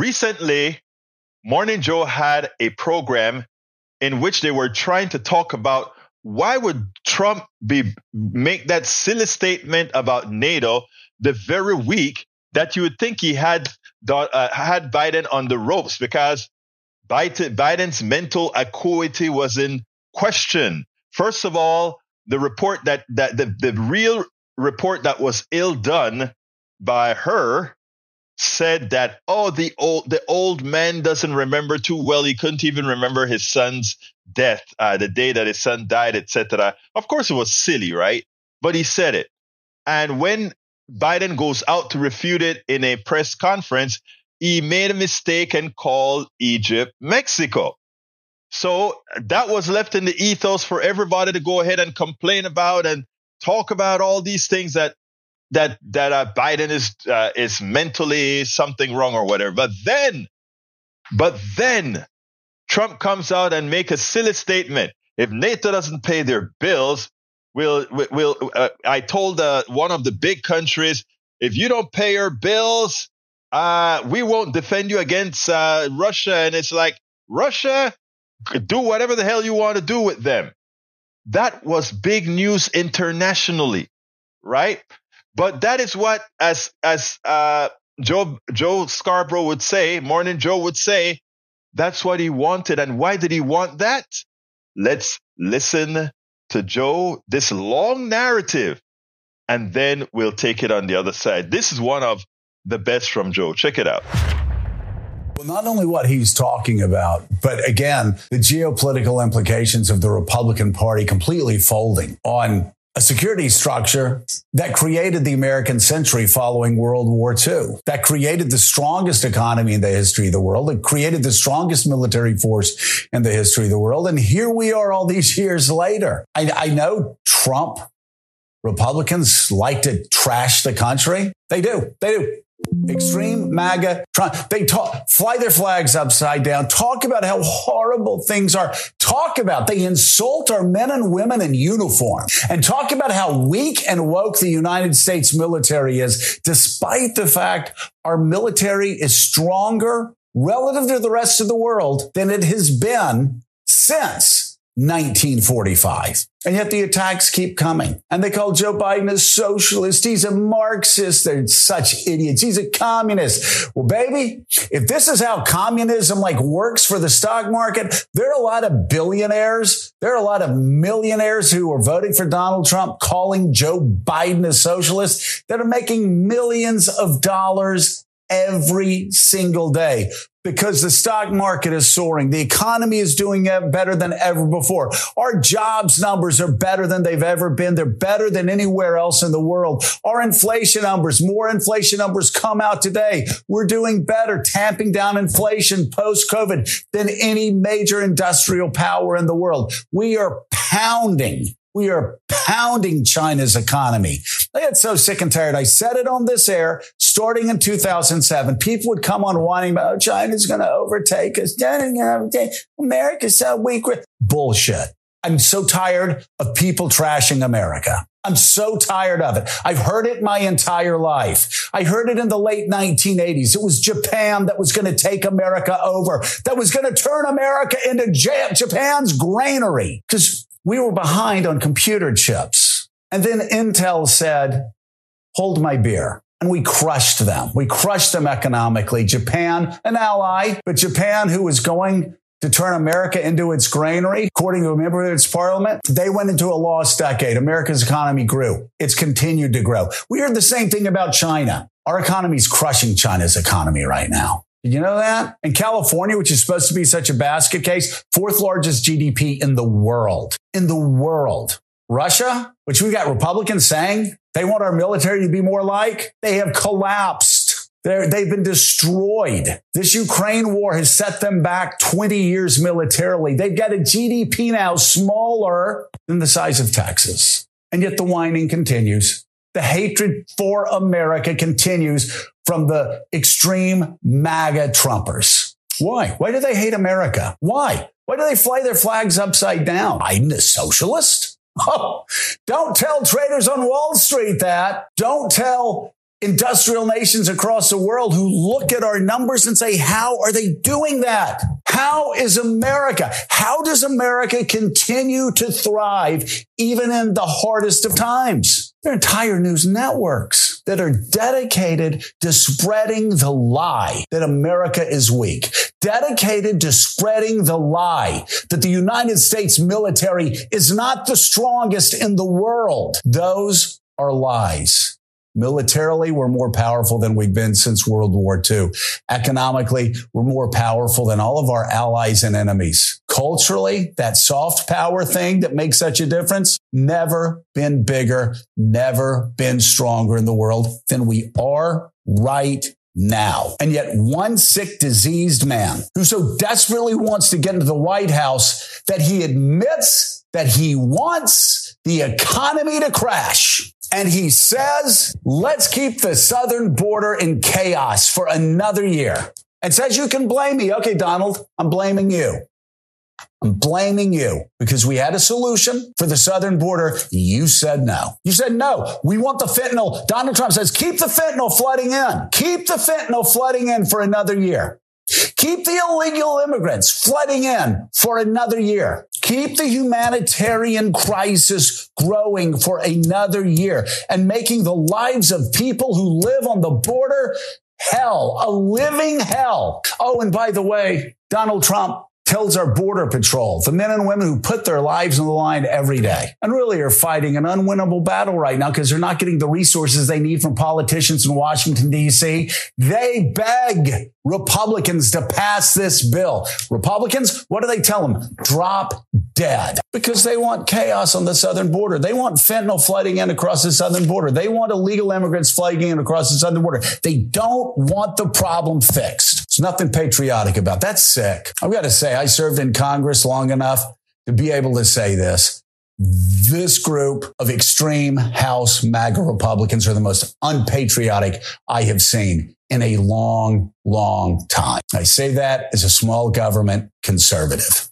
recently, Morning Joe had a program in which they were trying to talk about why would Trump be make that silly statement about NATO the very week that you would think he had uh, had Biden on the ropes because Biden's mental acuity was in question. First of all, the report that that the, the real report that was ill done by Hur said that oh the old the old man doesn't remember too well. He couldn't even remember his son's death uh, the day that his son died etc of course it was silly right? But he said it. And when biden goes out to refute it in a press conference he made a mistake and called egypt mexico. So that was left in the ethos for everybody to go ahead and complain about and talk about all these things that that that uh, Biden is uh, is mentally something wrong or whatever. But then, but then Trump comes out and make a silly statement. If NATO doesn't pay their bills, we'll we'll. Uh, I told uh, one of the big countries, if you don't pay your bills, uh, we won't defend you against uh, Russia. And it's like Russia, do whatever the hell you want to do with them. That was big news internationally, right? But that is what, as as uh, Joe Joe Scarborough would say, Morning Joe would say, that's what he wanted. And why did he want that? Let's listen to Joe this long narrative, and then we'll take it on the other side. This is one of the best from Joe. Check it out. Well, not only what he's talking about, but again, the geopolitical implications of the Republican Party completely folding on a security structure that created the American century following World War II, that created the strongest economy in the history of the world, that created the strongest military force in the history of the world. And here we are all these years later. I, I know Trump Republicans like to trash the country. They do. They do. Extreme MAGA, they talk, fly their flags upside down, talk about how horrible things are, talk about they insult our men and women in uniform, and talk about how weak and woke the United States military is, despite the fact our military is stronger relative to the rest of the world than it has been since 1945. And yet the attacks keep coming. And they call Joe Biden a socialist. He's a Marxist. They're such idiots. He's a communist. Well, baby, if this is how communism like works for the stock market, there are a lot of billionaires. There are a lot of millionaires who are voting for Donald Trump, calling Joe Biden a socialist that are making millions of dollars every single day because the stock market is soaring. The economy is doing better than ever before. Our jobs numbers are better than they've ever been. They're better than anywhere else in the world. Our inflation numbers, more inflation numbers come out today. We're doing better, tamping down inflation post COVID than any major industrial power in the world. We are pounding we are pounding China's economy. I get so sick and tired. I said it on this air starting in 2007. People would come on whining about, oh, China's going to overtake us. America's so weak. Bullshit. I'm so tired of people trashing America. I'm so tired of it. I've heard it my entire life. I heard it in the late 1980s. It was Japan that was going to take America over, that was going to turn America into Japan's granary. Because we were behind on computer chips. And then Intel said, hold my beer. And we crushed them. We crushed them economically. Japan, an ally, but Japan, who was going to turn America into its granary, according to a member of its parliament, they went into a lost decade. America's economy grew. It's continued to grow. We heard the same thing about China. Our economy is crushing China's economy right now. Did you know that? In California, which is supposed to be such a basket case, fourth largest GDP in the world. In the world. Russia, which we've got Republicans saying they want our military to be more like, they have collapsed. they they've been destroyed. This Ukraine war has set them back 20 years militarily. They've got a GDP now smaller than the size of Texas. And yet the whining continues. The hatred for America continues from the extreme MAGA Trumpers. Why? Why do they hate America? Why? Why do they fly their flags upside down? Biden is socialist? Oh, don't tell traders on Wall Street that. Don't tell industrial nations across the world who look at our numbers and say, how are they doing that? How is America? How does America continue to thrive even in the hardest of times? There are entire news networks that are dedicated to spreading the lie that America is weak, dedicated to spreading the lie that the United States military is not the strongest in the world. Those are lies. Militarily, we're more powerful than we've been since World War II. Economically, we're more powerful than all of our allies and enemies. Culturally, that soft power thing that makes such a difference, never been bigger, never been stronger in the world than we are right now. And yet one sick, diseased man who so desperately wants to get into the White House that he admits that he wants the economy to crash and he says, let's keep the southern border in chaos for another year. And says, you can blame me. Okay, Donald, I'm blaming you. I'm blaming you because we had a solution for the southern border. You said no. You said no. We want the fentanyl. Donald Trump says, keep the fentanyl flooding in. Keep the fentanyl flooding in for another year. Keep the illegal immigrants flooding in for another year. Keep the humanitarian crisis growing for another year and making the lives of people who live on the border hell, a living hell. Oh, and by the way, Donald Trump tells our border patrol, the men and women who put their lives on the line every day and really are fighting an unwinnable battle right now because they're not getting the resources they need from politicians in Washington, D.C. They beg Republicans to pass this bill. Republicans, what do they tell them? Drop dead because they want chaos on the southern border. They want fentanyl flooding in across the southern border. They want illegal immigrants flooding in across the southern border. They don't want the problem fixed. There's nothing patriotic about that. That's sick. I've got to say, I served in Congress long enough to be able to say this. This group of extreme House MAGA Republicans are the most unpatriotic I have seen in a long, long time. I say that as a small government conservative.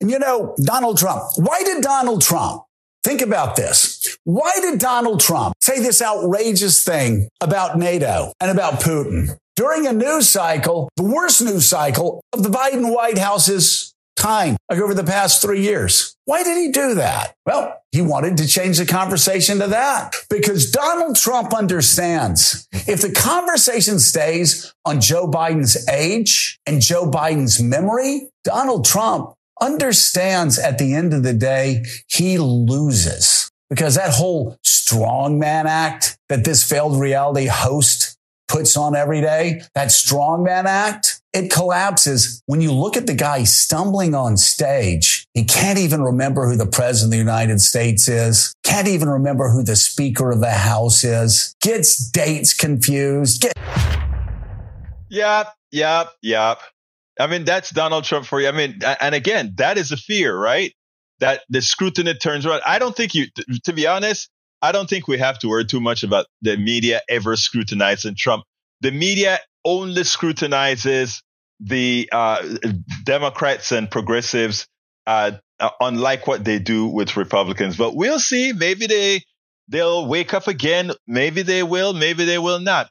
And you know, Donald Trump, why did Donald Trump Think about this. Why did Donald Trump say this outrageous thing about NATO and about Putin? During a news cycle, the worst news cycle of the Biden White House's time, like over the past three years. Why did he do that? Well, he wanted to change the conversation to that because Donald Trump understands if the conversation stays on Joe Biden's age and Joe Biden's memory, Donald Trump understands at the end of the day, he loses because that whole strongman act that this failed reality host puts on every day, that strongman act, it collapses. When you look at the guy stumbling on stage, he can't even remember who the president of the United States is, can't even remember who the speaker of the house is, gets dates confused. Get- yep, yep, yep. I mean, that's Donald Trump for you. I mean, and again, that is a fear, right? That the scrutiny turns around. I don't think you, to be honest, I don't think we have to worry too much about the media ever scrutinizing Trump. The media only scrutinizes the uh, Democrats and progressives, uh, uh, unlike what they do with Republicans. But we'll see. Maybe they they'll wake up again. Maybe they will. Maybe they will not